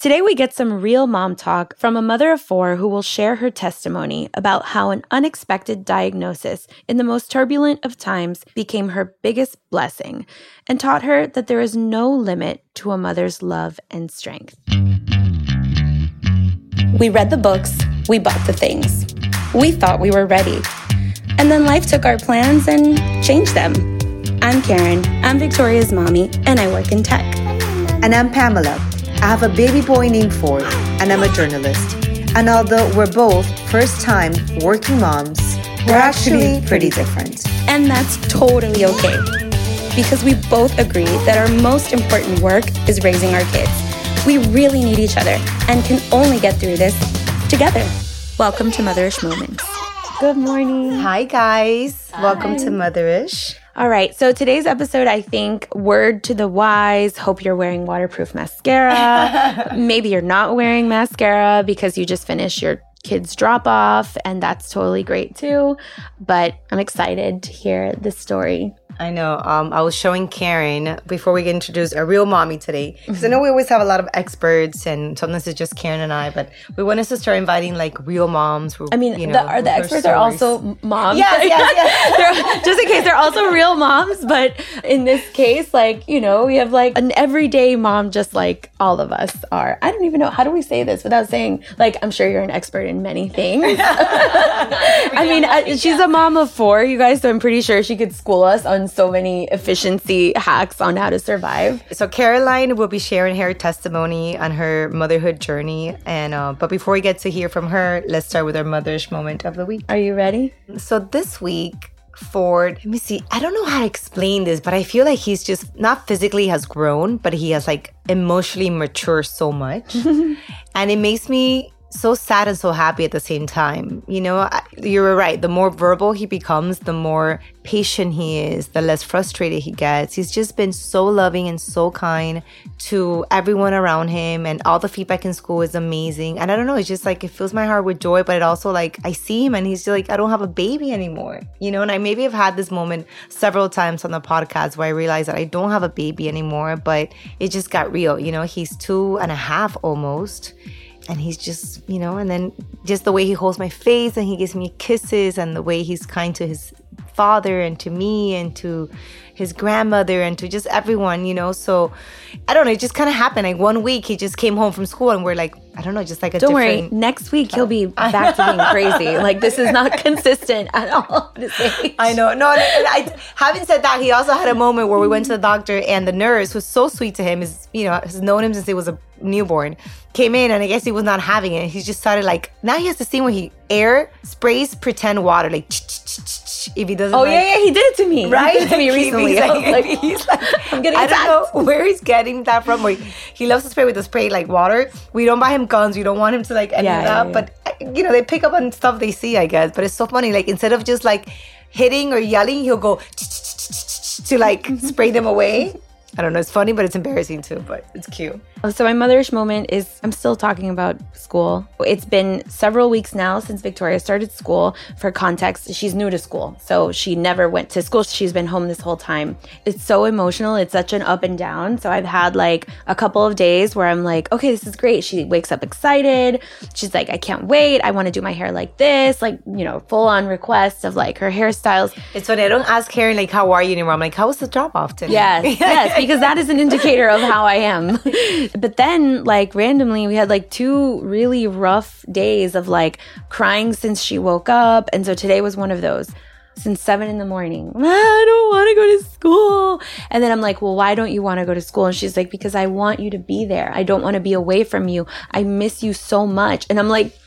Today, we get some real mom talk from a mother of four who will share her testimony about how an unexpected diagnosis in the most turbulent of times became her biggest blessing and taught her that there is no limit to a mother's love and strength. We read the books, we bought the things. We thought we were ready. And then life took our plans and changed them. I'm Karen, I'm Victoria's mommy, and I work in tech. And I'm Pamela. I have a baby boy named Ford, and I'm a journalist. And although we're both first time working moms, we're actually pretty different. And that's totally okay. Because we both agree that our most important work is raising our kids. We really need each other and can only get through this together. Welcome to Motherish Moments. Good morning. Hi, guys. Welcome to Motherish. All right. So today's episode, I think, word to the wise. Hope you're wearing waterproof mascara. Maybe you're not wearing mascara because you just finished your kids drop off, and that's totally great too. But I'm excited to hear the story. I know. Um, I was showing Karen before we get introduced a real mommy today because I know we always have a lot of experts, and sometimes it's just Karen and I. But we wanted to start inviting like real moms. Who, I mean, you know, the, are the experts are also moms. Yes, yes, yes. Just in case they're also real moms, but in this case, like you know, we have like an everyday mom, just like all of us are. I don't even know how do we say this without saying like I'm sure you're an expert in many things. I mean, I, she's a mom of four, you guys, so I'm pretty sure she could school us on so many efficiency hacks on how to survive. So Caroline will be sharing her testimony on her motherhood journey, and uh, but before we get to hear from her, let's start with our motherish moment of the week. Are you ready? So this week, Ford, let me see. I don't know how to explain this, but I feel like he's just not physically has grown, but he has like emotionally matured so much. and it makes me so sad and so happy at the same time. You know, you're right. The more verbal he becomes, the more patient he is, the less frustrated he gets. He's just been so loving and so kind to everyone around him, and all the feedback in school is amazing. And I don't know, it's just like it fills my heart with joy, but it also like I see him and he's like, I don't have a baby anymore, you know. And I maybe have had this moment several times on the podcast where I realized that I don't have a baby anymore, but it just got real, you know. He's two and a half almost and he's just you know and then just the way he holds my face and he gives me kisses and the way he's kind to his father and to me and to his grandmother and to just everyone you know so i don't know it just kind of happened like one week he just came home from school and we're like i don't know just like a Don't worry. Next week he'll be back to being crazy. Like this is not consistent at all. I know. No, and I, having said that, he also had a moment where we went to the doctor and the nurse was so sweet to him. Is you know has known him since he was a newborn. Came in and I guess he was not having it. He just started like now he has to see when he air sprays pretend water like if he doesn't. Oh like, yeah, yeah, he did it to me. Right? He did it to me He's recently. like- I like, he's like, I'm getting I don't know where he's getting that from. Where he loves to spray with the spray like water. We don't buy him guns. We don't want him to like any Yeah, yeah, that. yeah. But uh, you know, they pick up on stuff they see, I guess. But it's so funny. Like instead of just like hitting or yelling, he'll go to like spray them away. I don't know. It's funny, but it's embarrassing too. But it's cute. So my motherish moment is I'm still talking about school. It's been several weeks now since Victoria started school. For context, she's new to school. So she never went to school. She's been home this whole time. It's so emotional. It's such an up and down. So I've had like a couple of days where I'm like, okay, this is great. She wakes up excited. She's like, I can't wait. I want to do my hair like this, like, you know, full on requests of like her hairstyles. It's when I don't ask Karen like, "How are you?" anymore. I'm like, "How was the job off today?" Yes, yes, because that is an indicator of how I am. but then, like, randomly, we had like two really rough days of like crying since she woke up. And so today was one of those since seven in the morning. I don't want to go to school. And then I'm like, well, why don't you want to go to school? And she's like, because I want you to be there. I don't want to be away from you. I miss you so much. And I'm like,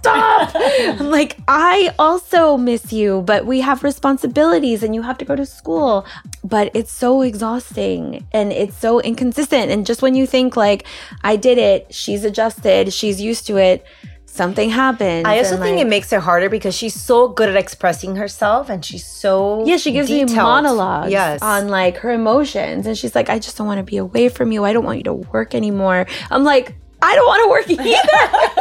stop. I'm like, I also miss you, but we have responsibilities and you have to go to school. But it's so exhausting and it's so inconsistent. And just when you think, like, I did it, she's adjusted, she's used to it. Something happens. I also think like- it makes it harder because she's so good at expressing herself and she's so Yeah, she gives me monologues Yes. on like her emotions. And she's like, I just don't want to be away from you. I don't want you to work anymore. I'm like, I don't want to work either.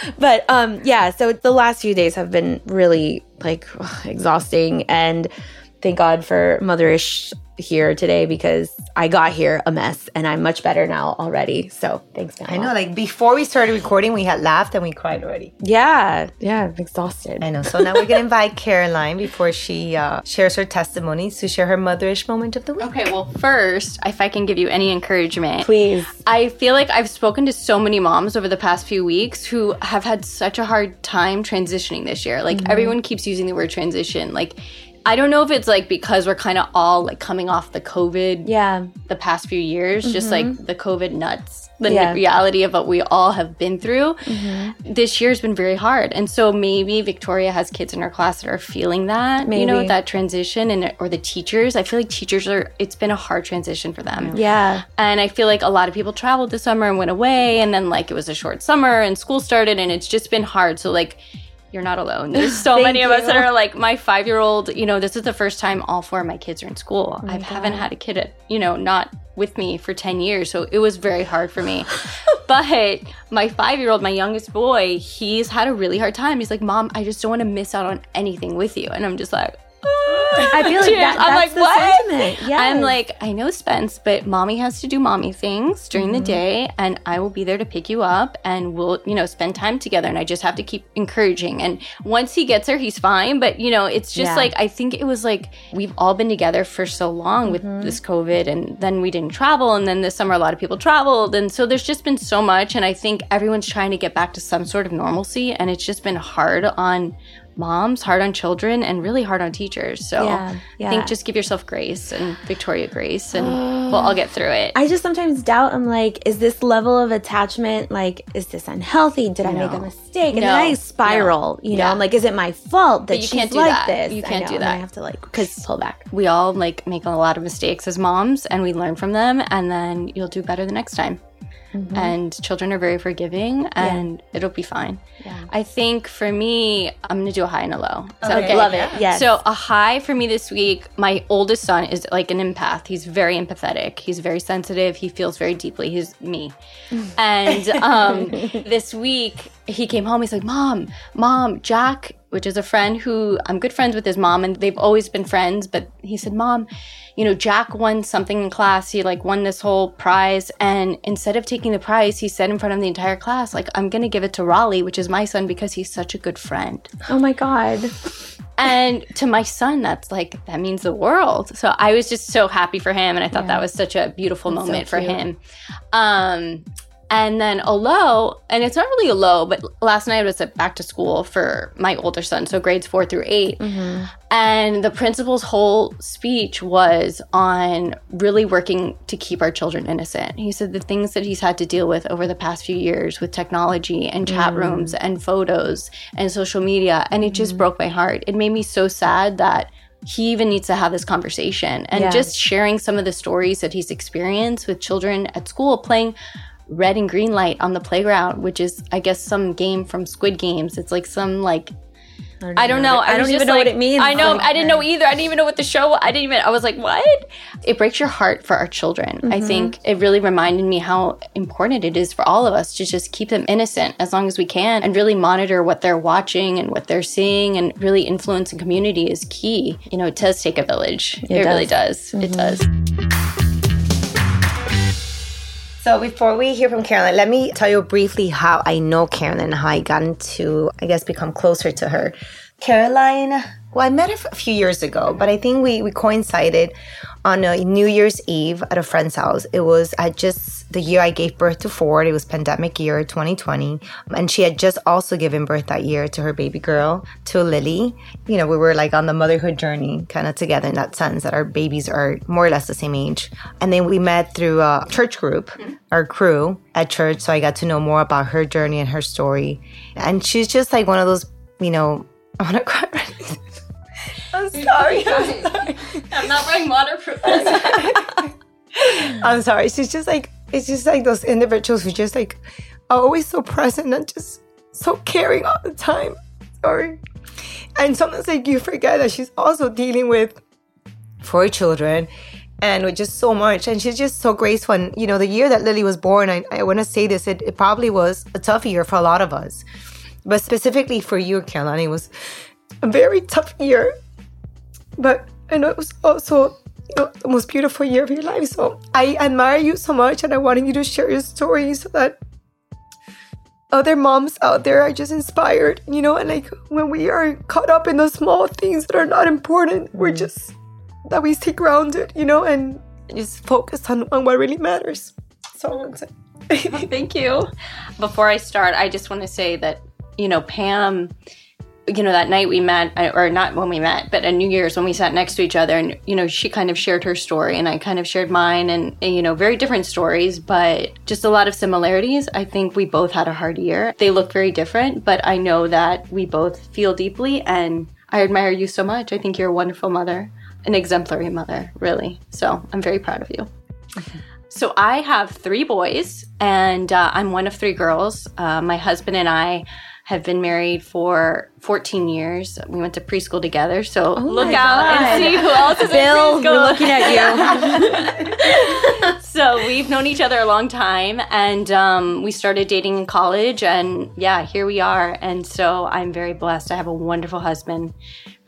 but um yeah, so the last few days have been really like ugh, exhausting. And thank God for motherish here today because I got here a mess and I'm much better now already. So thanks, man. I know, like before we started recording, we had laughed and we cried already. Yeah, yeah, I'm exhausted. I know. So now we're gonna invite Caroline before she uh, shares her testimonies to share her motherish moment of the week. Okay, well, first, if I can give you any encouragement, Please. I feel like I've spoken to so many moms over the past few weeks who have had such a hard time transitioning this year. Like, everyone keeps using the word transition. Like, I don't know if it's like because we're kind of all like coming off the COVID Yeah. the past few years, just mm-hmm. like the COVID nuts, the Yeah. reality of what we all have been through. Mm-hmm. This year's been very hard, and so maybe Victoria has kids in her class that are feeling that, you know, that transition, and or the teachers. I feel like teachers are. It's been a hard transition for them. Yeah. And I feel like a lot of people traveled this summer and went away, and then like it was a short summer and school started, and it's just been hard. So like. You're not alone. There's so many of us that are like my five year old. You know, this is the first time all four of my kids are in school. I haven't had a kid, at, you know, not with me for 10 years. So it was very hard for me. but my five year old, my youngest boy, he's had a really hard time. He's like, Mom, I just don't want to miss out on anything with you. And I'm just like, I feel like that, I'm that's like, what? I'm like, I know Spence, but mommy has to do mommy things during Mm-hmm. the day, and I will be there to pick you up, and we'll, you know, spend time together. And I just have to keep encouraging. And once he gets there, he's fine. But you know, it's just Yeah. like I think it was like we've all been together for so long with Mm-hmm. this COVID, and then we didn't travel, and then this summer a lot of people traveled, and so there's just been so much. And I think everyone's trying to get back to some sort of normalcy, and it's just been hard on moms, hard on children, and really hard on teachers. So Yeah, I think just give yourself grace and Victoria grace, and we'll all get through it. I just sometimes doubt. I'm like, is this level of attachment like, is this unhealthy? Did I make a mistake? And then I spiral. You know, Yeah. I'm like, is it my fault that you she's can't do like that. this? You I can't know, do that. I have to like cause pull back. we all like make a lot of mistakes as moms, and we learn from them, and then you'll do better the next time. Mm-hmm. And children are very forgiving, and it'll be fine. I think for me, I'm gonna do a high and a low. Is that okay? Love it. Yes. So a high for me this week, my oldest son is like an empath. He's very empathetic. He's very sensitive. He feels very deeply. He's me. And um, this week he came home. He's like, "Mom, mom, Jack." Which is a friend who I'm good friends with his mom, and they've always been friends. But he said, "Mom, you know, Jack won something in class. He like won this whole prize, and instead of taking the prize, he said in front of the entire class, like, I'm gonna give it to Raleigh, which is my son, because he's such a good friend." oh my god. And to my son, that's like, that means the world. So I was just so happy for him. And I thought that was such a beautiful moment for him. Um, and then a low, and it's not really a low, but last night was at back to school for my older son, so grades four through 8 mm-hmm. And the principal's whole speech was on really working to keep our children innocent. He said the things that he's had to deal with over the past few years with technology and chat mm. rooms and photos and social media. And it just mm. broke my heart. It made me so sad that he even needs to have this conversation and Yeah. just sharing some of the stories that he's experienced with children at school playing red and green light on the playground, which is, I guess, some game from Squid Games. It's like some like I don't know. I, don't even know what it means. I know. Like, I didn't know either. I didn't even know what the show. I didn't even. I was like, what? It breaks your heart for our children. I mm-hmm. think it really reminded me how important it is for all of us to just keep them innocent as long as we can, and really monitor what they're watching and what they're seeing, and really influencing community is key. You know, it does take a village. It, really does. It mm-hmm. does. So before we hear from Carolyn, let me tell you briefly how I know Carolyn and how I got into, I guess, become closer to her. Caroline, well, I met her a few years ago, but I think we, we coincided on a New Year's Eve at a friend's house. It was at just the year I gave birth to Ford. It was pandemic year 2020. And she had just also given birth that year to her baby girl, to Lily. You know, we were like on the motherhood journey kind of together in that sense that our babies are more or less the same age. And then we met through a church group, mm-hmm. our crew at church. So I got to know more about her journey and her story. And she's just like one of those, you know, I want to quite ready. I'm sorry. I'm sorry. I'm not wearing waterproof. I'm sorry. She's just like it's just like those individuals who just like are always so present and just so caring all the time. Sorry. And sometimes like you forget that she's also dealing with four children and with just so much. And she's just so graceful. And you know, the year that Lily was born, I, I want to say this, it, it probably was a tough year for a lot of us. But specifically for you, Caroline, it was a very tough year. But I know it was also you know, the most beautiful year of your life. So I admire you so much and I wanted you to share your story so that other moms out there are just inspired, you know, and like when we are caught up in the small things that are not important, we're mm. just that we stay grounded, you know, and just focus on, on what really matters. So saying. Thank you. Before I start, I just want to say that, you know, Pam, you know, that night we met, or not when we met, but at New Year's when we sat next to each other, and, you know, she kind of shared her story and I kind of shared mine, and, and, you know, very different stories, but just a lot of similarities. I think we both had a hard year. They look very different, but I know that we both feel deeply, and I admire you so much. I think you're a wonderful mother, an exemplary mother, really. So I'm very proud of you. So I have three boys, and uh, I'm one of three girls. Uh, my husband and I have been married for 14 years. We went to preschool together, so look out and see who else is Bill, in we're looking at you. so we've known each other a long time, and um, we started dating in college, and yeah, here we are. And so I'm very blessed. I have a wonderful husband,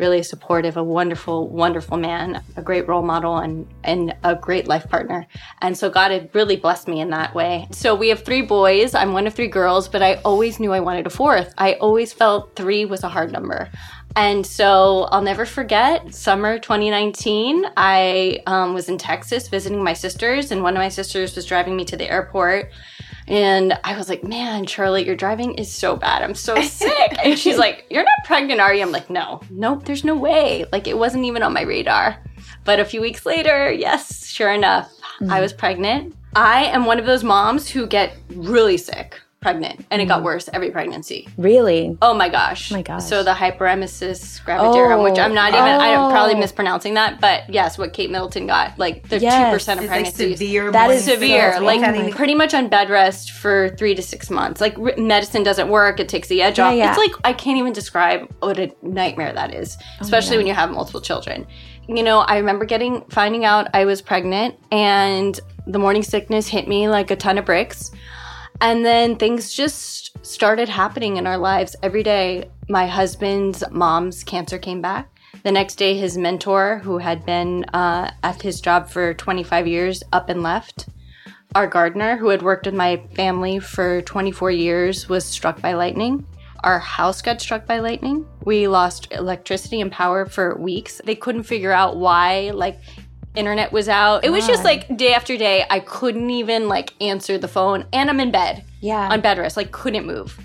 really supportive, a wonderful, wonderful man, a great role model, and and a great life partner. And so God had really blessed me in that way. So we have three boys. I'm one of three girls, but I always knew I wanted a fourth. I always felt three was a hard number. And so I'll never forget summer 2019. I um, was in Texas visiting my sisters, and one of my sisters was driving me to the airport. And I was like, man, Charlotte, your driving is so bad. I'm so sick. and she's like, you're not pregnant, are you? I'm like, no, nope, there's no way. Like, it wasn't even on my radar. But a few weeks later, yes, sure enough, I mm. was pregnant. I am one of those moms who get really sick pregnant, and it got mm. worse every pregnancy. really? Oh my gosh. my gosh. So the hyperemesis gravidarum, which I'm not even, I'm oh. probably mispronouncing that, but yes, what Kate Middleton got, like the Yes. 2% of pregnancies. That is severe, so- like oh my- pretty much on bed rest for three to six months. Like r- medicine doesn't work; it takes the edge off. yeah. It's like I can't even describe what a nightmare that is, oh especially when you have multiple children. You know, I remember getting finding out I was pregnant, and the morning sickness hit me like a ton of bricks. And then things just started happening in our lives every day. My husband's mom's cancer came back. The next day, his mentor, who had been uh, at his job for 25 years, up and left. Our gardener, who had worked with my family for 24 years, was struck by lightning. Our house got struck by lightning. We lost electricity and power for weeks. They couldn't figure out why, like, internet was out. It was just ah. like day after day, I couldn't even like answer the phone. And I'm in bed. Yeah. On bed rest, like couldn't move.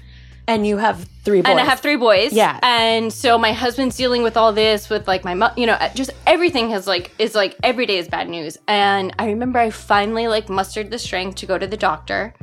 And you have three boys. And I have three boys. Yeah. And so my husband's dealing with all this with like my mom, you know, just everything has like is like every day is bad news. And I remember I finally like mustered the strength to go to the doctor.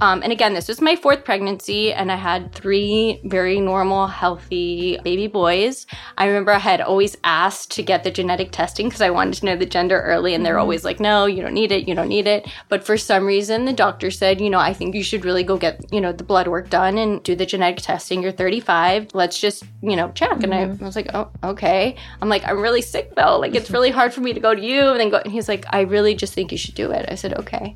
Um, and again, this was my fourth pregnancy, and I had three very normal, healthy baby boys. I remember I had always asked to get the genetic testing because I wanted to know the gender early, and they're always like, no, you don't need it, you don't need it. But for some reason, the doctor said, you know, I think you should really go get, you know, the blood work done and do the the genetic testing. You're 35. Let's just, you know, check. And I, I was like, oh, okay. I'm like, I'm really sick though. Like, it's really hard for me to go to you and then go. And he's like, I really just think you should do it. I said, okay.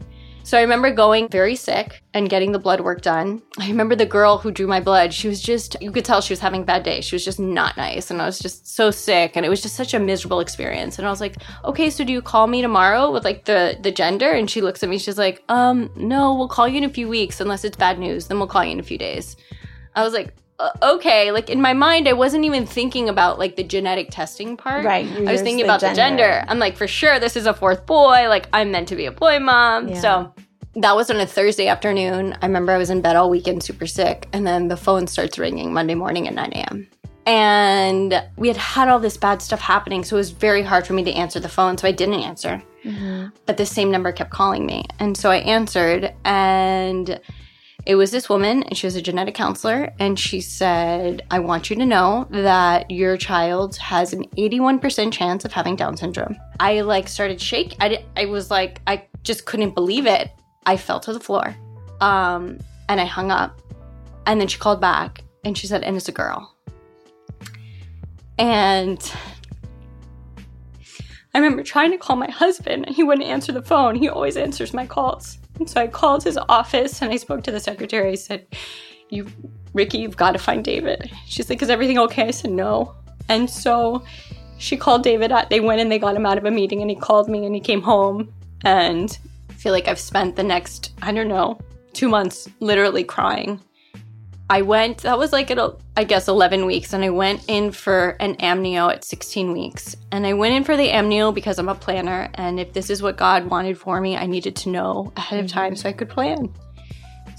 So I remember going very sick and getting the blood work done. I remember the girl who drew my blood, she was just, you could tell she was having a bad day. She was just not nice. And I was just so sick. And it was just such a miserable experience. And I was like, okay, so do you call me tomorrow with like the, the gender? And she looks at me, she's like, um, no, we'll call you in a few weeks unless it's bad news. Then we'll call you in a few days. I was like, uh, okay, like in my mind, I wasn't even thinking about like the genetic testing part. Right, I was thinking the about the gender. gender. I'm like, for sure, this is a fourth boy. Like, I'm meant to be a boy mom. Yeah. So that was on a Thursday afternoon. I remember I was in bed all weekend, super sick. And then the phone starts ringing Monday morning at 9 a.m. And we had had all this bad stuff happening. So it was very hard for me to answer the phone. So I didn't answer. But the same number kept calling me. And so I answered. And it was this woman, and she was a genetic counselor, and she said, I want you to know that your child has an 81% chance of having Down syndrome. I like started shaking. I, di- I was like, I just couldn't believe it. I fell to the floor. Um, and I hung up. And then she called back and she said, and it's a girl. And I remember trying to call my husband and he wouldn't answer the phone. He always answers my calls. So I called his office and I spoke to the secretary. I said, You, Ricky, you've got to find David. She's like, Is everything okay? I said, No. And so she called David out. They went and they got him out of a meeting and he called me and he came home. And I feel like I've spent the next, I don't know, two months literally crying. I went, that was like, at, I guess, 11 weeks, and I went in for an amnio at 16 weeks. And I went in for the amnio because I'm a planner, and if this is what God wanted for me, I needed to know ahead of mm-hmm. time so I could plan.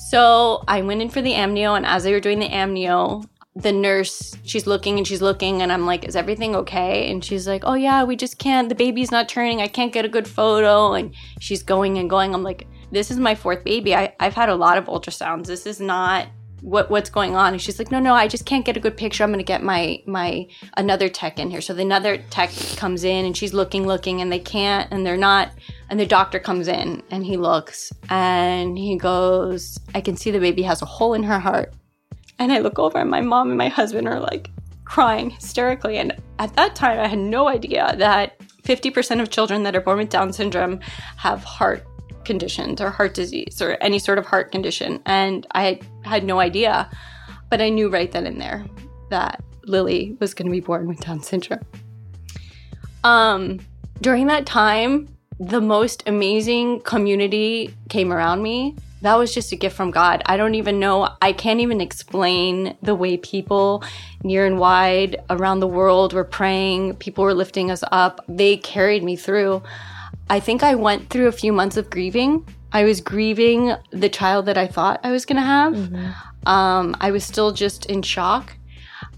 So I went in for the amnio, and as they were doing the amnio, the nurse, she's looking and she's looking, and I'm like, Is everything okay? And she's like, Oh, yeah, we just can't, the baby's not turning, I can't get a good photo. And she's going and going. I'm like, This is my fourth baby. I, I've had a lot of ultrasounds. This is not what what's going on? And she's like no no i just can't get a good picture. I'm gonna get my my another tech in here. So the another tech comes in and she's looking looking and they can't and they're not and the doctor comes in and he looks and he goes i can see the baby has a hole in her heart. And i look over and my mom and my husband are like crying hysterically. And at that time i had no idea that 50% of children that are born with down syndrome have heart conditions or heart disease or any sort of heart condition. And I had no idea, but I knew right then and there that Lily was going to be born with Down syndrome. Um, during that time, the most amazing community came around me. That was just a gift from God. I don't even know, I can't even explain the way people near and wide around the world were praying, people were lifting us up. They carried me through. I think I went through a few months of grieving. I was grieving the child that I thought I was going to have. Um, I was still just in shock.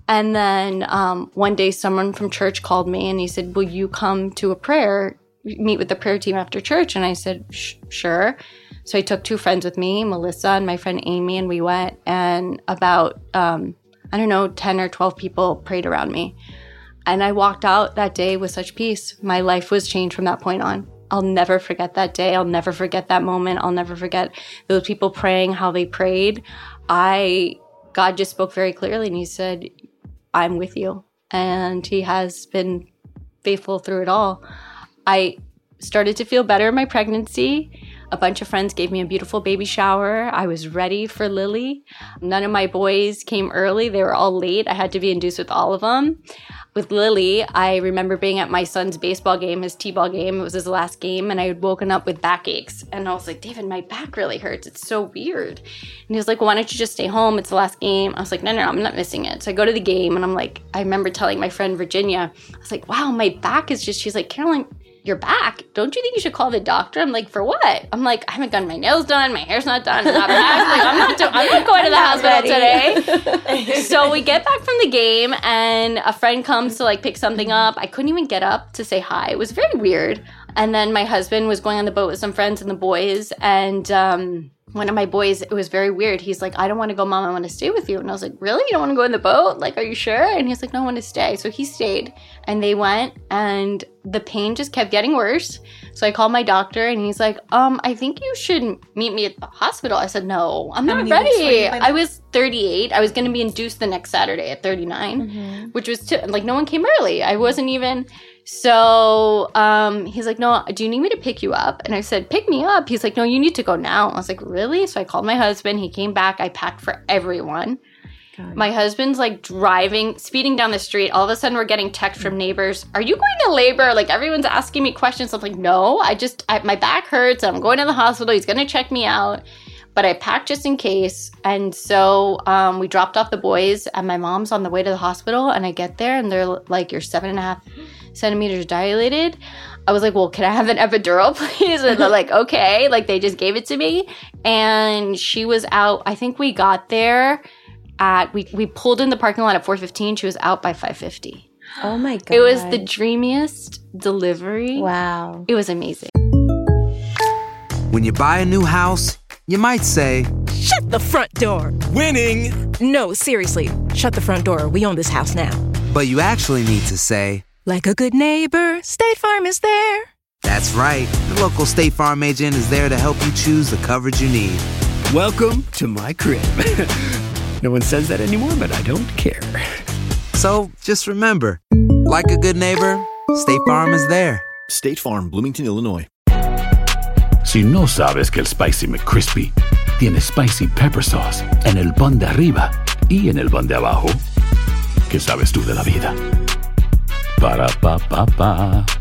And then um, one day, someone from church called me and he said, Will you come to a prayer, meet with the prayer team after church? And I said, Sure. So I took two friends with me, Melissa and my friend Amy, and we went. And about, um, I don't know, 10 or 12 people prayed around me. And I walked out that day with such peace. My life was changed from that point on. I'll never forget that day. I'll never forget that moment. I'll never forget those people praying how they prayed. I, God just spoke very clearly and He said, I'm with you. And He has been faithful through it all. I started to feel better in my pregnancy. A bunch of friends gave me a beautiful baby shower. I was ready for Lily. None of my boys came early, they were all late. I had to be induced with all of them. With Lily, I remember being at my son's baseball game, his T ball game. It was his last game, and I had woken up with backaches. And I was like, David, my back really hurts. It's so weird. And he was like, well, Why don't you just stay home? It's the last game. I was like, No, no, I'm not missing it. So I go to the game, and I'm like, I remember telling my friend Virginia, I was like, Wow, my back is just, she's like, Caroline, your back. Don't you think you should call the doctor? I'm like, for what? I'm like, I haven't gotten my nails done, my hair's not done, I'm not. Like, I'm not, do- I'm not going to the hospital today. so we get back from the game, and a friend comes to like pick something up. I couldn't even get up to say hi. It was very weird. And then my husband was going on the boat with some friends and the boys, and um, one of my boys, it was very weird. He's like, I don't want to go, mom. I want to stay with you. And I was like, really? You don't want to go in the boat? Like, are you sure? And he's like, no, I want to stay. So he stayed and they went and the pain just kept getting worse. So I called my doctor and he's like, um, I think you should meet me at the hospital. I said, no, I'm not many weeks were you ready. I was 38. I was going to be induced the next Saturday at 39, which was t- like no one came early. I wasn't even. So um, he's like, no, do you need me to pick you up? And I said, pick me up. He's like, no, you need to go now. I was like, really? So I called my husband. He came back. I packed for everyone. My husband's like driving, speeding down the street. All of a sudden, we're getting text from neighbors. Are you going to labor? Like everyone's asking me questions. I'm like, no, I just I, my back hurts. I'm going to the hospital. He's gonna check me out. But I packed just in case. And so um, we dropped off the boys, and my mom's on the way to the hospital. And I get there, and they're like, "You're seven and a half centimeters dilated." I was like, "Well, can I have an epidural, please?" And they're like, "Okay." Like they just gave it to me, and she was out. I think we got there at we we pulled in the parking lot at 4:15. She was out by 5:50. Oh my god. It was the dreamiest delivery. wow. It was amazing. When you buy a new house, you might say, Shut the front door. Winning. No, seriously. Shut the front door. We own this house now. but you actually need to say, Like a good neighbor, State Farm is there. that's right. The local State Farm agent is there to help you choose the coverage you need. Welcome to my crib. no one says that anymore, but I don't care. So just remember, like a good neighbor, State Farm is there. State Farm, Bloomington, Illinois. Si no sabes que el Spicy McCrispy tiene Spicy Pepper Sauce en el pan de arriba y en el pan de abajo, ¿qué sabes tú de la vida? Pa.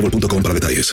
para detalles.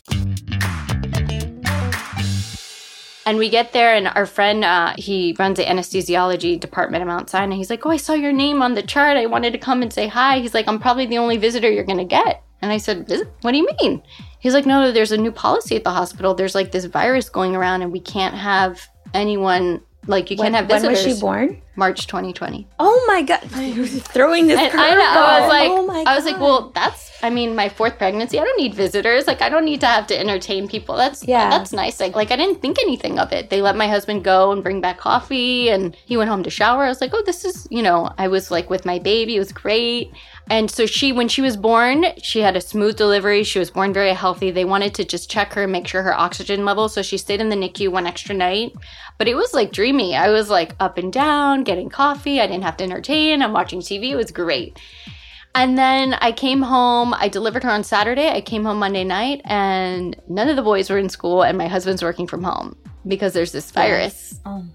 And we get there, and our friend, uh, he runs the anesthesiology department at Mount Sinai. He's like, Oh, I saw your name on the chart. I wanted to come and say hi. He's like, I'm probably the only visitor you're going to get. And I said, "Visit? What do you mean? He's like, No, there's a new policy at the hospital. There's like this virus going around, and we can't have anyone, like, you When, can't have visitors. when was she born? March 2020. Oh my god. You're throwing this And. I, know, I was like, oh my I was like, well, that's, I mean, my fourth pregnancy. I don't need visitors. Like, I don't need to have to entertain people. That's, Yeah. that's nice. Like, like I didn't think anything of it. They let my husband go and bring back coffee, and he went home to shower. I was like, oh, this is, you know, I was like with my baby. It was great. And so she, when she was born, she had a smooth delivery. She was born very healthy. They wanted to just check her and make sure her oxygen level. So she stayed in the NICU one extra night. But it was like dreamy. I was like up and down, getting coffee. I didn't have to entertain. I'm watching TV. It was great. And then I came home. I delivered her on Saturday. I came home Monday night, and none of the boys were in school, and my husband's working from home because there's this virus. Oh.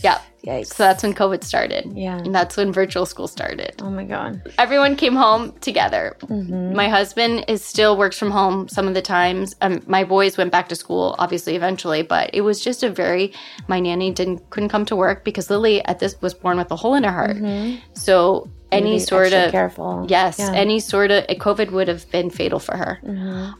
Yeah. Yikes. So that's when COVID started. Yeah. And that's when virtual school started. Oh my god. Everyone came home together. Mm-hmm. My husband is still works from home some of the times. Um, my boys went back to school, obviously, eventually, but it was just a very. My nanny didn't couldn't come to work because Lily at this was born with a hole in her heart. So any sort of careful. yes, Yeah. any sort of COVID would have been fatal for her.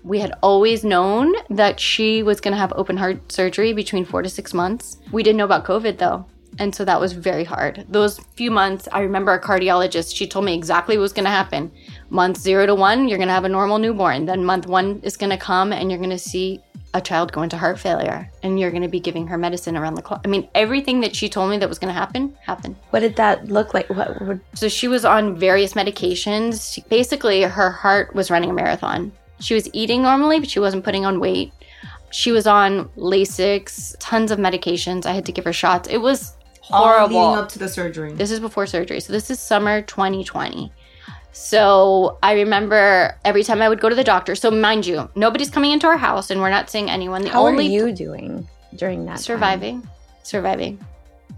We had always known that she was going to have open heart surgery between four to six months. We didn't know about COVID though. And so that was very hard. Those few months, I remember a cardiologist, she told me exactly what was going to happen. Month zero to one, you're going to have a normal newborn. Then month one is going to come and you're going to see a child go into heart failure and you're going to be giving her medicine around the clock. I mean, everything that she told me that was going to happen happened. What did that look like? What would So she was on various medications. She, basically, her heart was running a marathon. She was eating normally, but she wasn't putting on weight. She was on Lasix, tons of medications. I had to give her shots. It was All horrible. leading up to the surgery. This is before surgery. So this is summer 2020. So I remember every time I would go to the doctor. So mind you, nobody's coming into our house and we're not seeing anyone. The how only are you doing during that time? surviving, surviving.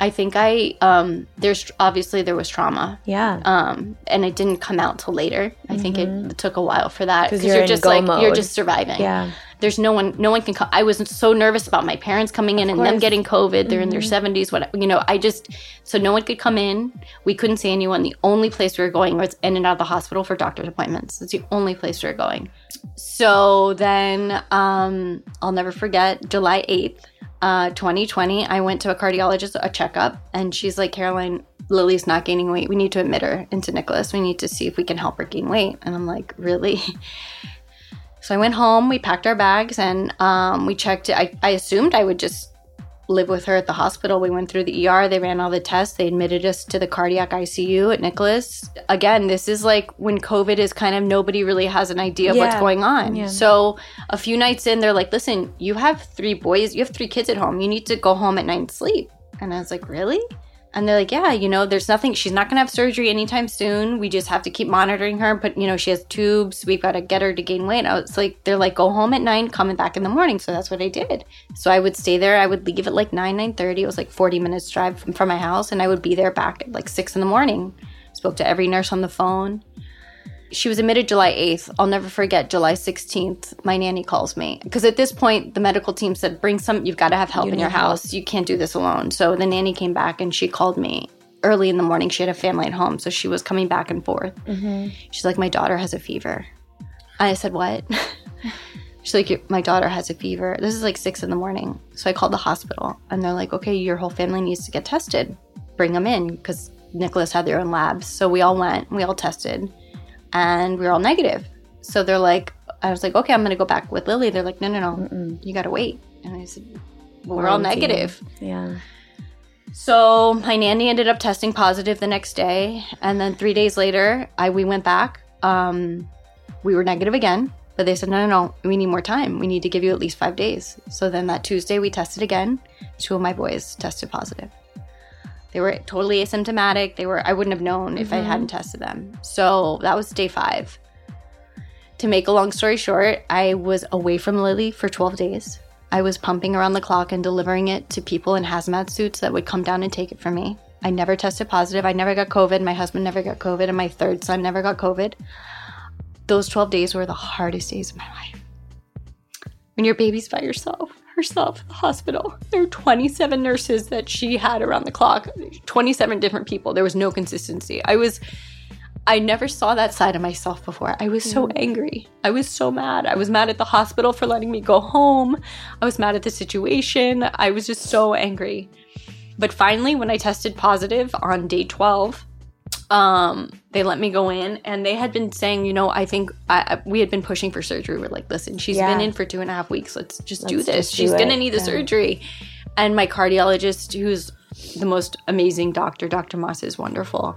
I think I um there's obviously there was trauma. Yeah. Um and it didn't come out till later. I think it took a while for that because you're you're, in just go like you're just surviving. Yeah. There's no one no one can come i was so nervous about my parents coming in and them getting covid. They're in their Mhm. 70s what you know i just so no one could come in. We couldn't see anyone. The only place we were going was in and out of the hospital for doctor's appointments. It's the only place we were going. So then um i'll never forget july 8th uh 2020 i went to a cardiologist a checkup and she's like caroline lily's not gaining weight. We need to admit her into Nicklaus. We need to see if we can help her gain weight. And i'm like really so I went home, we packed our bags, and um, we checked. I, I assumed I would just live with her at the hospital. We went through the ER, they ran all the tests, they admitted us to the cardiac ICU at Nicklaus. Again, this is like when COVID is kind of nobody really has an idea of what's going on. Yeah. So a few nights in, they're like, listen, you have three boys, you have three kids at home, you need to go home at night and sleep. And I was like, really? And they're like, yeah, you know, there's nothing, she's not going to have surgery anytime soon. We just have to keep monitoring her. But, you know, she has tubes. We've got to get her to gain weight. I was like, they're like, go home at nine, coming back in the morning. So that's what I did. So I would stay there. I would leave at like 9, 9.30. It was like 40 minutes drive from, from my house. And I would be there back at like 6 in the morning. Spoke to every nurse on the phone. She was admitted July 8th. I'll never forget July 16th. My nanny calls me because at this point the medical team said, "Bring some. You've got to have help You in your need help. house. You can't do this alone." So the nanny came back and she called me early in the morning. She had a family at home, so she was coming back and forth. Mm-hmm. She's like, "My daughter has a fever." I said, "What?" She's like, "My daughter has a fever." This is like six in the morning. So I called the hospital, and they're like, "Okay, your whole family needs to get tested. Bring them in because Nicklaus had their own labs." So we all went. We all tested and we were all negative. So they're like, I was like, okay, I'm gonna go back with Lily. They're like, no, no, no, you gotta wait. And I said, well, we're all negative. Yeah. So my nanny ended up testing positive the next day, and then three days later, I we went back. Um, we were negative again, but they said, no, no, no, we need more time. We need to give you at least five days. So then that Tuesday, we tested again. Two of my boys tested positive. They were totally asymptomatic. They were I wouldn't have known if I hadn't mm-hmm. tested them. So that was day five. To make a long story short, I was away from Lily for 12 days. I was pumping around the clock and delivering it to people in hazmat suits that would come down and take it from me. I never tested positive. I never got COVID. My husband never got COVID, and my third son never got COVID. Those 12 days were the hardest days of my life. When your baby's by yourself, herself at the hospital, there were 27 nurses that she had around the clock, 27 different people. There was no consistency. I was I never saw that side of myself before. I was so mm. angry. I was so mad. I was mad at the hospital for letting me go home. I was mad at the situation. I was just so angry. But finally, when I tested positive on day 12, um, they let me go in and they had been saying, you know, I think I, I- we had been pushing for surgery. We're like, listen, she's Yeah. been in for two and a half weeks. Let's just do Let's this. just do she's going to need the Yeah. surgery. And my cardiologist, who's the most amazing doctor, Dr. Moss is wonderful.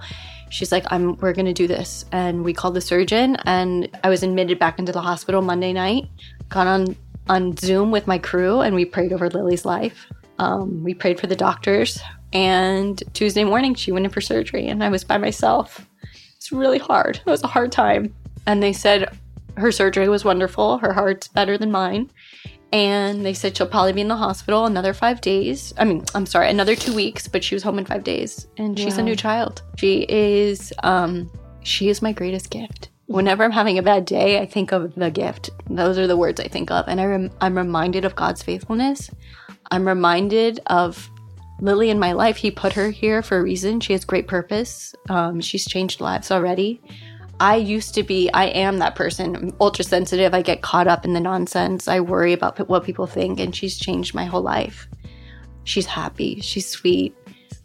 She's like, I'm we're gonna do this. And we called the surgeon and I was admitted back into the hospital Monday night, got on on Zoom with my crew and we prayed over Lily's life. Um, we prayed for the doctors and Tuesday morning she went in for surgery and I was by myself. It's really hard. It was a hard time. And they said her surgery was wonderful. Her heart's better than mine. And they said she'll probably be in the hospital another five days. I mean, I'm sorry, another two weeks, but she was home in five days. And she's a new child. She is um she is my greatest gift. Whenever I'm having a bad day, I think of the gift. Those are the words I think of. And I rem- I'm reminded of God's faithfulness. I'm reminded of Lily in my life. He put her here for a reason. She has great purpose. Um, she's changed lives already. I used to be, I am that person. I'm ultra sensitive. I get caught up in the nonsense. I worry about what people think, and she's changed my whole life. She's happy, she's sweet,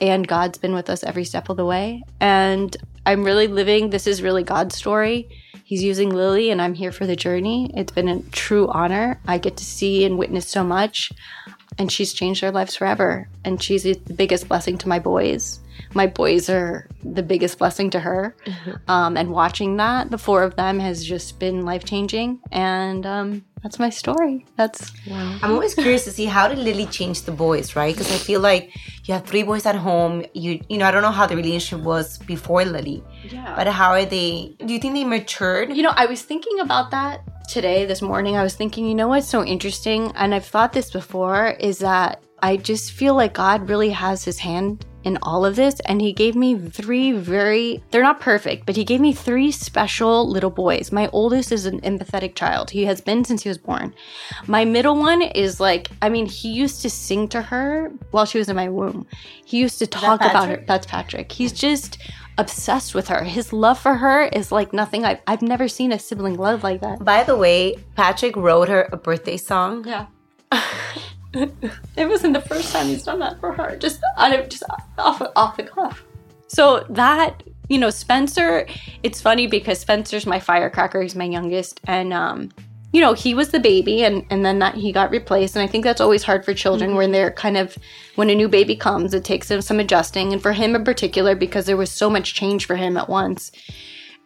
and God's been with us every step of the way. And I'm really living, this is really God's story. He's using Lily, and I'm here for the journey. It's been a true honor. I get to see and witness so much, and she's changed their lives forever. And she's the biggest blessing to my boys. My boys are the biggest blessing to her. Um, and watching that, the four of them has just been life changing. And um, that's my story. That's wow. I'm always curious to see how did Lily change the boys, right? Because I feel like you have three boys at home. You you know I don't know how the relationship was before Lily, Yeah. but how are they? Do you think they matured? You know, I was thinking about that today, this morning. I was thinking, you know what's so interesting? And I've thought this before is that I just feel like God really has his hand in all of this. And he gave me three very, they're not perfect, but he gave me three special little boys. My oldest is an empathetic child. He has been since he was born. My middle one is like, I mean, he used to sing to her while she was in my womb. He used to talk about her. That's Patrick. He's just obsessed with her. His love for her is like nothing I've, I've never seen a sibling love like that. By the way, Patrick wrote her a birthday song. Yeah. it wasn't the first time he's done that for her. Just out of just off off the cuff. So that you know, Spencer. It's funny because Spencer's my firecracker. He's my youngest, and um, you know, he was the baby, and and then that he got replaced. And I think that's always hard for children Mm-hmm. when they're kind of when a new baby comes, it takes them some adjusting, and for him in particular because there was so much change for him at once.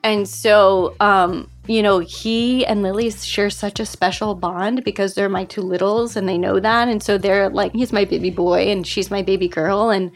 And so, um, you know, he and Lily share such a special bond because they're my two littles and they know that. And so they're like, he's my baby boy and she's my baby girl. And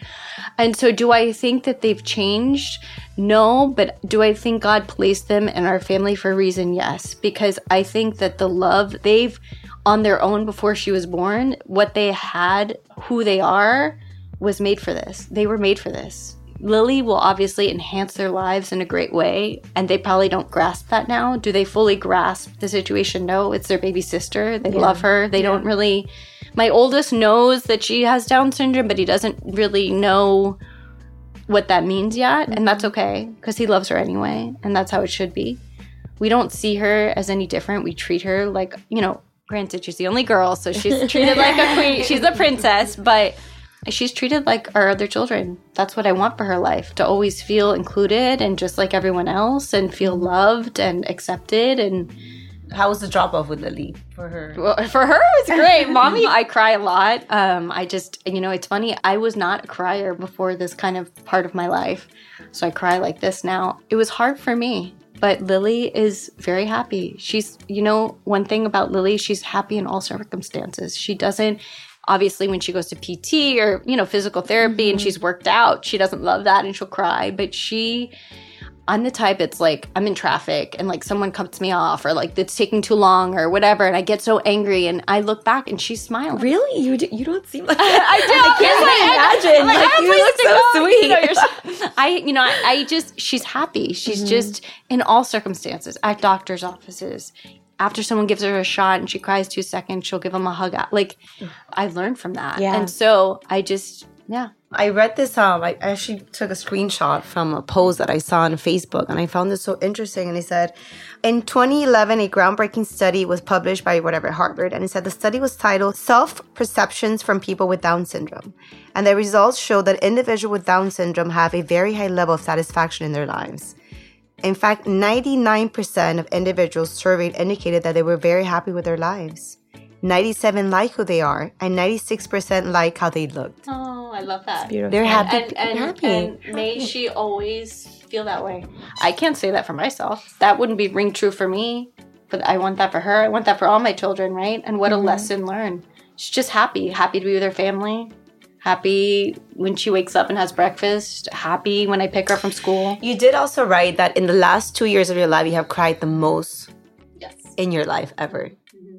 and so do I think that they've changed? No, but do I think God placed them in our family for a reason? Yes. Because I think that the love they've on their own before she was born, what they had, who they are, was made for this. They were made for this. Lily will obviously enhance their lives in a great way, and they probably don't grasp that now. Do they fully grasp the situation? No, it's their baby sister. They Yeah. love her. They don't really. My oldest knows that she has Down syndrome, but he doesn't really know what that means yet, and that's mm-hmm. okay because he loves her anyway, and that's how it should be. We don't see her as any different. We treat her like, you know, granted, she's the only girl, so she's treated like a queen. She's a princess, but she's treated like our other children. That's what I want for her life to always feel included and just like everyone else and feel loved and accepted. And how was the drop off with Lily for her? Well, for her, it was great. Mommy, I cry a lot. Um, I just, you know, it's funny. I was not a crier before this kind of part of my life. So I cry like this now. It was hard for me. But Lily is very happy. She's, you know, one thing about Lily, she's happy in all circumstances. She doesn't, obviously, when she goes to PT or, you know, physical therapy and she's worked out, she doesn't love that and she'll cry. But she, I'm the type it's like I'm in traffic and like someone cuts me off or like it's taking too long or whatever and I get so angry and I look back and she's smiling. Really? You do, you don't seem like I do. I can't imagine. I'm like, Like, I you look so go. sweet. You know, I, you know, I, I just she's happy. She's Mhm. just in all circumstances at doctors' offices. After someone gives her a shot and she cries two seconds, she'll give them a hug. Like I learned from that, Yeah. and so I just yeah. I read this. Um, I actually took a screenshot from a post that I saw on Facebook, and I found this so interesting. And it said, in 2011, a groundbreaking study was published by whatever Harvard, and it said the study was titled "Self Perceptions from People with Down Syndrome," and the results show that individuals with Down syndrome have a very high level of satisfaction in their lives. In fact, 99% of individuals surveyed indicated that they were very happy with their lives. 97 like who they are, and 96% like how they looked. Oh, I love that. beautiful. They're happy- And, and, happy. and may she always feel that way. I can't say that for myself. That wouldn't be ring true for me. But I want that for her. I want that for all my children, right? And what Mhm. a lesson learned. She's just happy, happy to be with her family. Happy when she wakes up and has breakfast. Happy when I pick her up from school. You did also write that in the last two years of your life, you have cried the most in your life ever.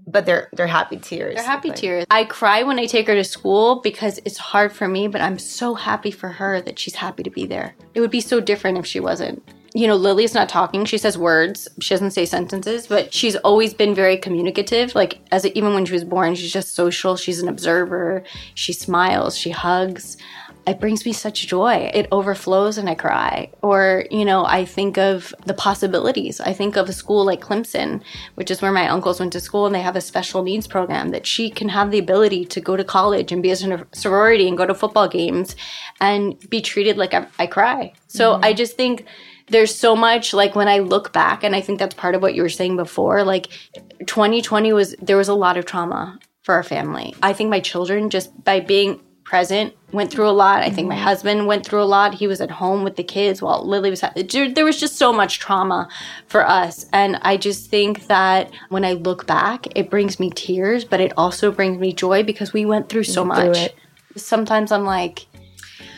But they're they're happy tears. They're happy tears. I cry when I take her to school because it's hard for me, but I'm so happy for her that she's happy to be there. It would be so different if she wasn't. You know, Lily's not talking. She says words. She doesn't say sentences, but she's always been very communicative. Like as a, even when she was born, she's just social. She's an observer. She smiles. She hugs. It brings me such joy. It overflows and I cry. Or, you know, I think of the possibilities. I think of a school like Clemson, which is where my uncles went to school and they have a special needs program that she can have the ability to go to college and be a sorority and go to football games and be treated like I, I cry. So mm-hmm. I just think there's so much like when I look back, and I think that's part of what you were saying before. Like 2020 was there was a lot of trauma for our family. I think my children just by being present went through a lot. I think my husband went through a lot. He was at home with the kids while Lily was there was just so much trauma for us. And I just think that when I look back, it brings me tears, but it also brings me joy because we went through so much. Sometimes I'm like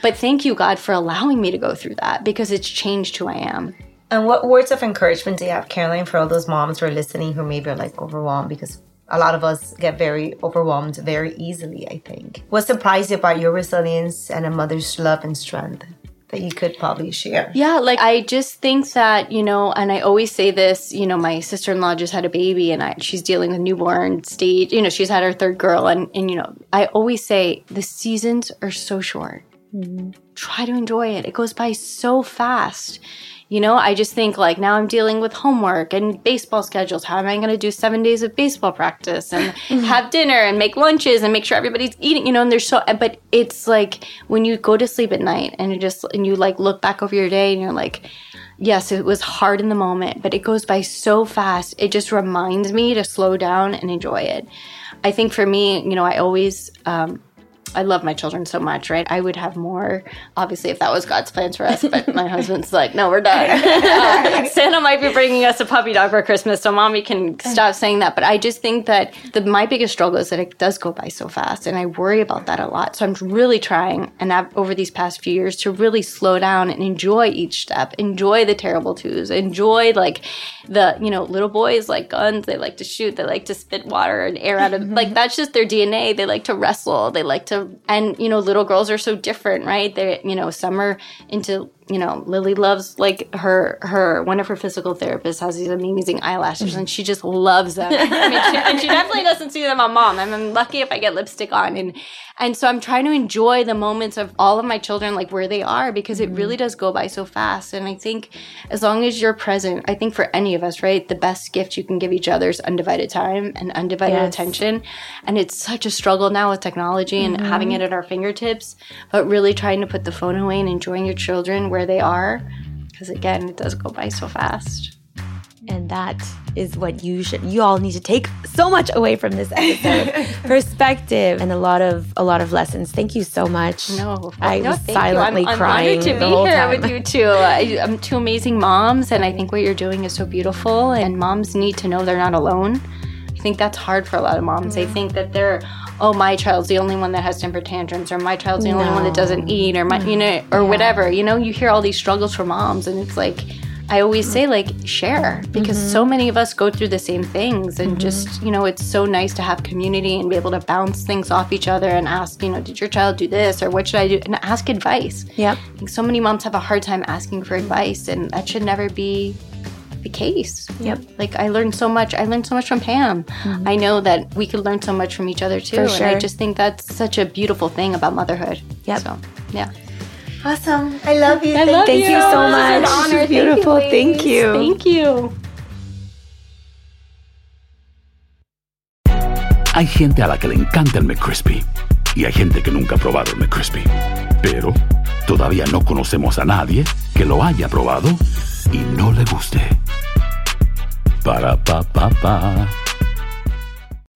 but thank you God for allowing me to go through that because it's changed who I am. And what words of encouragement do you have, Caroline, for all those moms who are listening who maybe are like overwhelmed because a lot of us get very overwhelmed very easily, I think. What surprised you about your resilience and a mother's love and strength? that you could probably share? Yeah, like I just think that, you know, and I always say this, you know, my sister in law just had a baby and I, she's dealing with newborn stage, you know, she's had her third girl. And, and, you know, I always say the seasons are so short. Mm-hmm. Try to enjoy it. It goes by so fast. You know, I just think like now I'm dealing with homework and baseball schedules. How am I going to do seven days of baseball practice and have dinner and make lunches and make sure everybody's eating? You know, and there's so, but it's like when you go to sleep at night and you just, and you like look back over your day and you're like, yes, it was hard in the moment, but it goes by so fast. It just reminds me to slow down and enjoy it. I think for me, you know, I always, um, I love my children so much, right? I would have more, obviously, if that was God's plans for us. But my husband's like, no, we're done. uh, Santa might be bringing us a puppy dog for Christmas, so mommy can stop saying that. But I just think that the, my biggest struggle is that it does go by so fast, and I worry about that a lot. So I'm really trying, and I've, over these past few years, to really slow down and enjoy each step, enjoy the terrible twos, enjoy like the you know little boys like guns, they like to shoot, they like to spit water and air out of like that's just their DNA. They like to wrestle, they like to and you know little girls are so different right? They you know some are into you know, Lily loves like her her one of her physical therapists has these amazing eyelashes, and she just loves them. I mean, she, and she definitely doesn't see them on mom. I'm, I'm lucky if I get lipstick on, and and so I'm trying to enjoy the moments of all of my children, like where they are, because it really does go by so fast. And I think as long as you're present, I think for any of us, right, the best gift you can give each other is undivided time and undivided yes. attention. And it's such a struggle now with technology and mm-hmm. having it at our fingertips, but really trying to put the phone away and enjoying your children where they are because again it does go by so fast. And that is what you should you all need to take so much away from this episode. Perspective and a lot of a lot of lessons. Thank you so much. No i no, was silently I'm, crying I'm honored to be here time. with you too. I, i'm two amazing moms and i think what you're doing is so beautiful and moms need to know they're not alone. I think that's hard for a lot of moms. They mm-hmm. think that they're oh my child's the only one that has temper tantrums or my child's the no. only one that doesn't eat or my you know or yeah. whatever you know you hear all these struggles for moms and it's like I always say like share because mm-hmm. so many of us go through the same things and mm-hmm. just you know it's so nice to have community and be able to bounce things off each other and ask you know did your child do this or what should I do and ask advice. Yeah. So many moms have a hard time asking for advice and that should never be the case. Yep. Like I learned so much. I learned so much from Pam. Mm-hmm. I know that we could learn so much from each other too. For sure. And I just think that's such a beautiful thing about motherhood. Yep. So, yeah. Awesome. I love you. I Thank, love thank you. you so much. It's an honor. Beautiful. Thank you. Thank you. Thank you. Hay gente a la que le encanta el McCrispy y hay gente que nunca ha probado el McCrispy. Pero todavía no conocemos a nadie que lo haya probado y no le guste. Pa.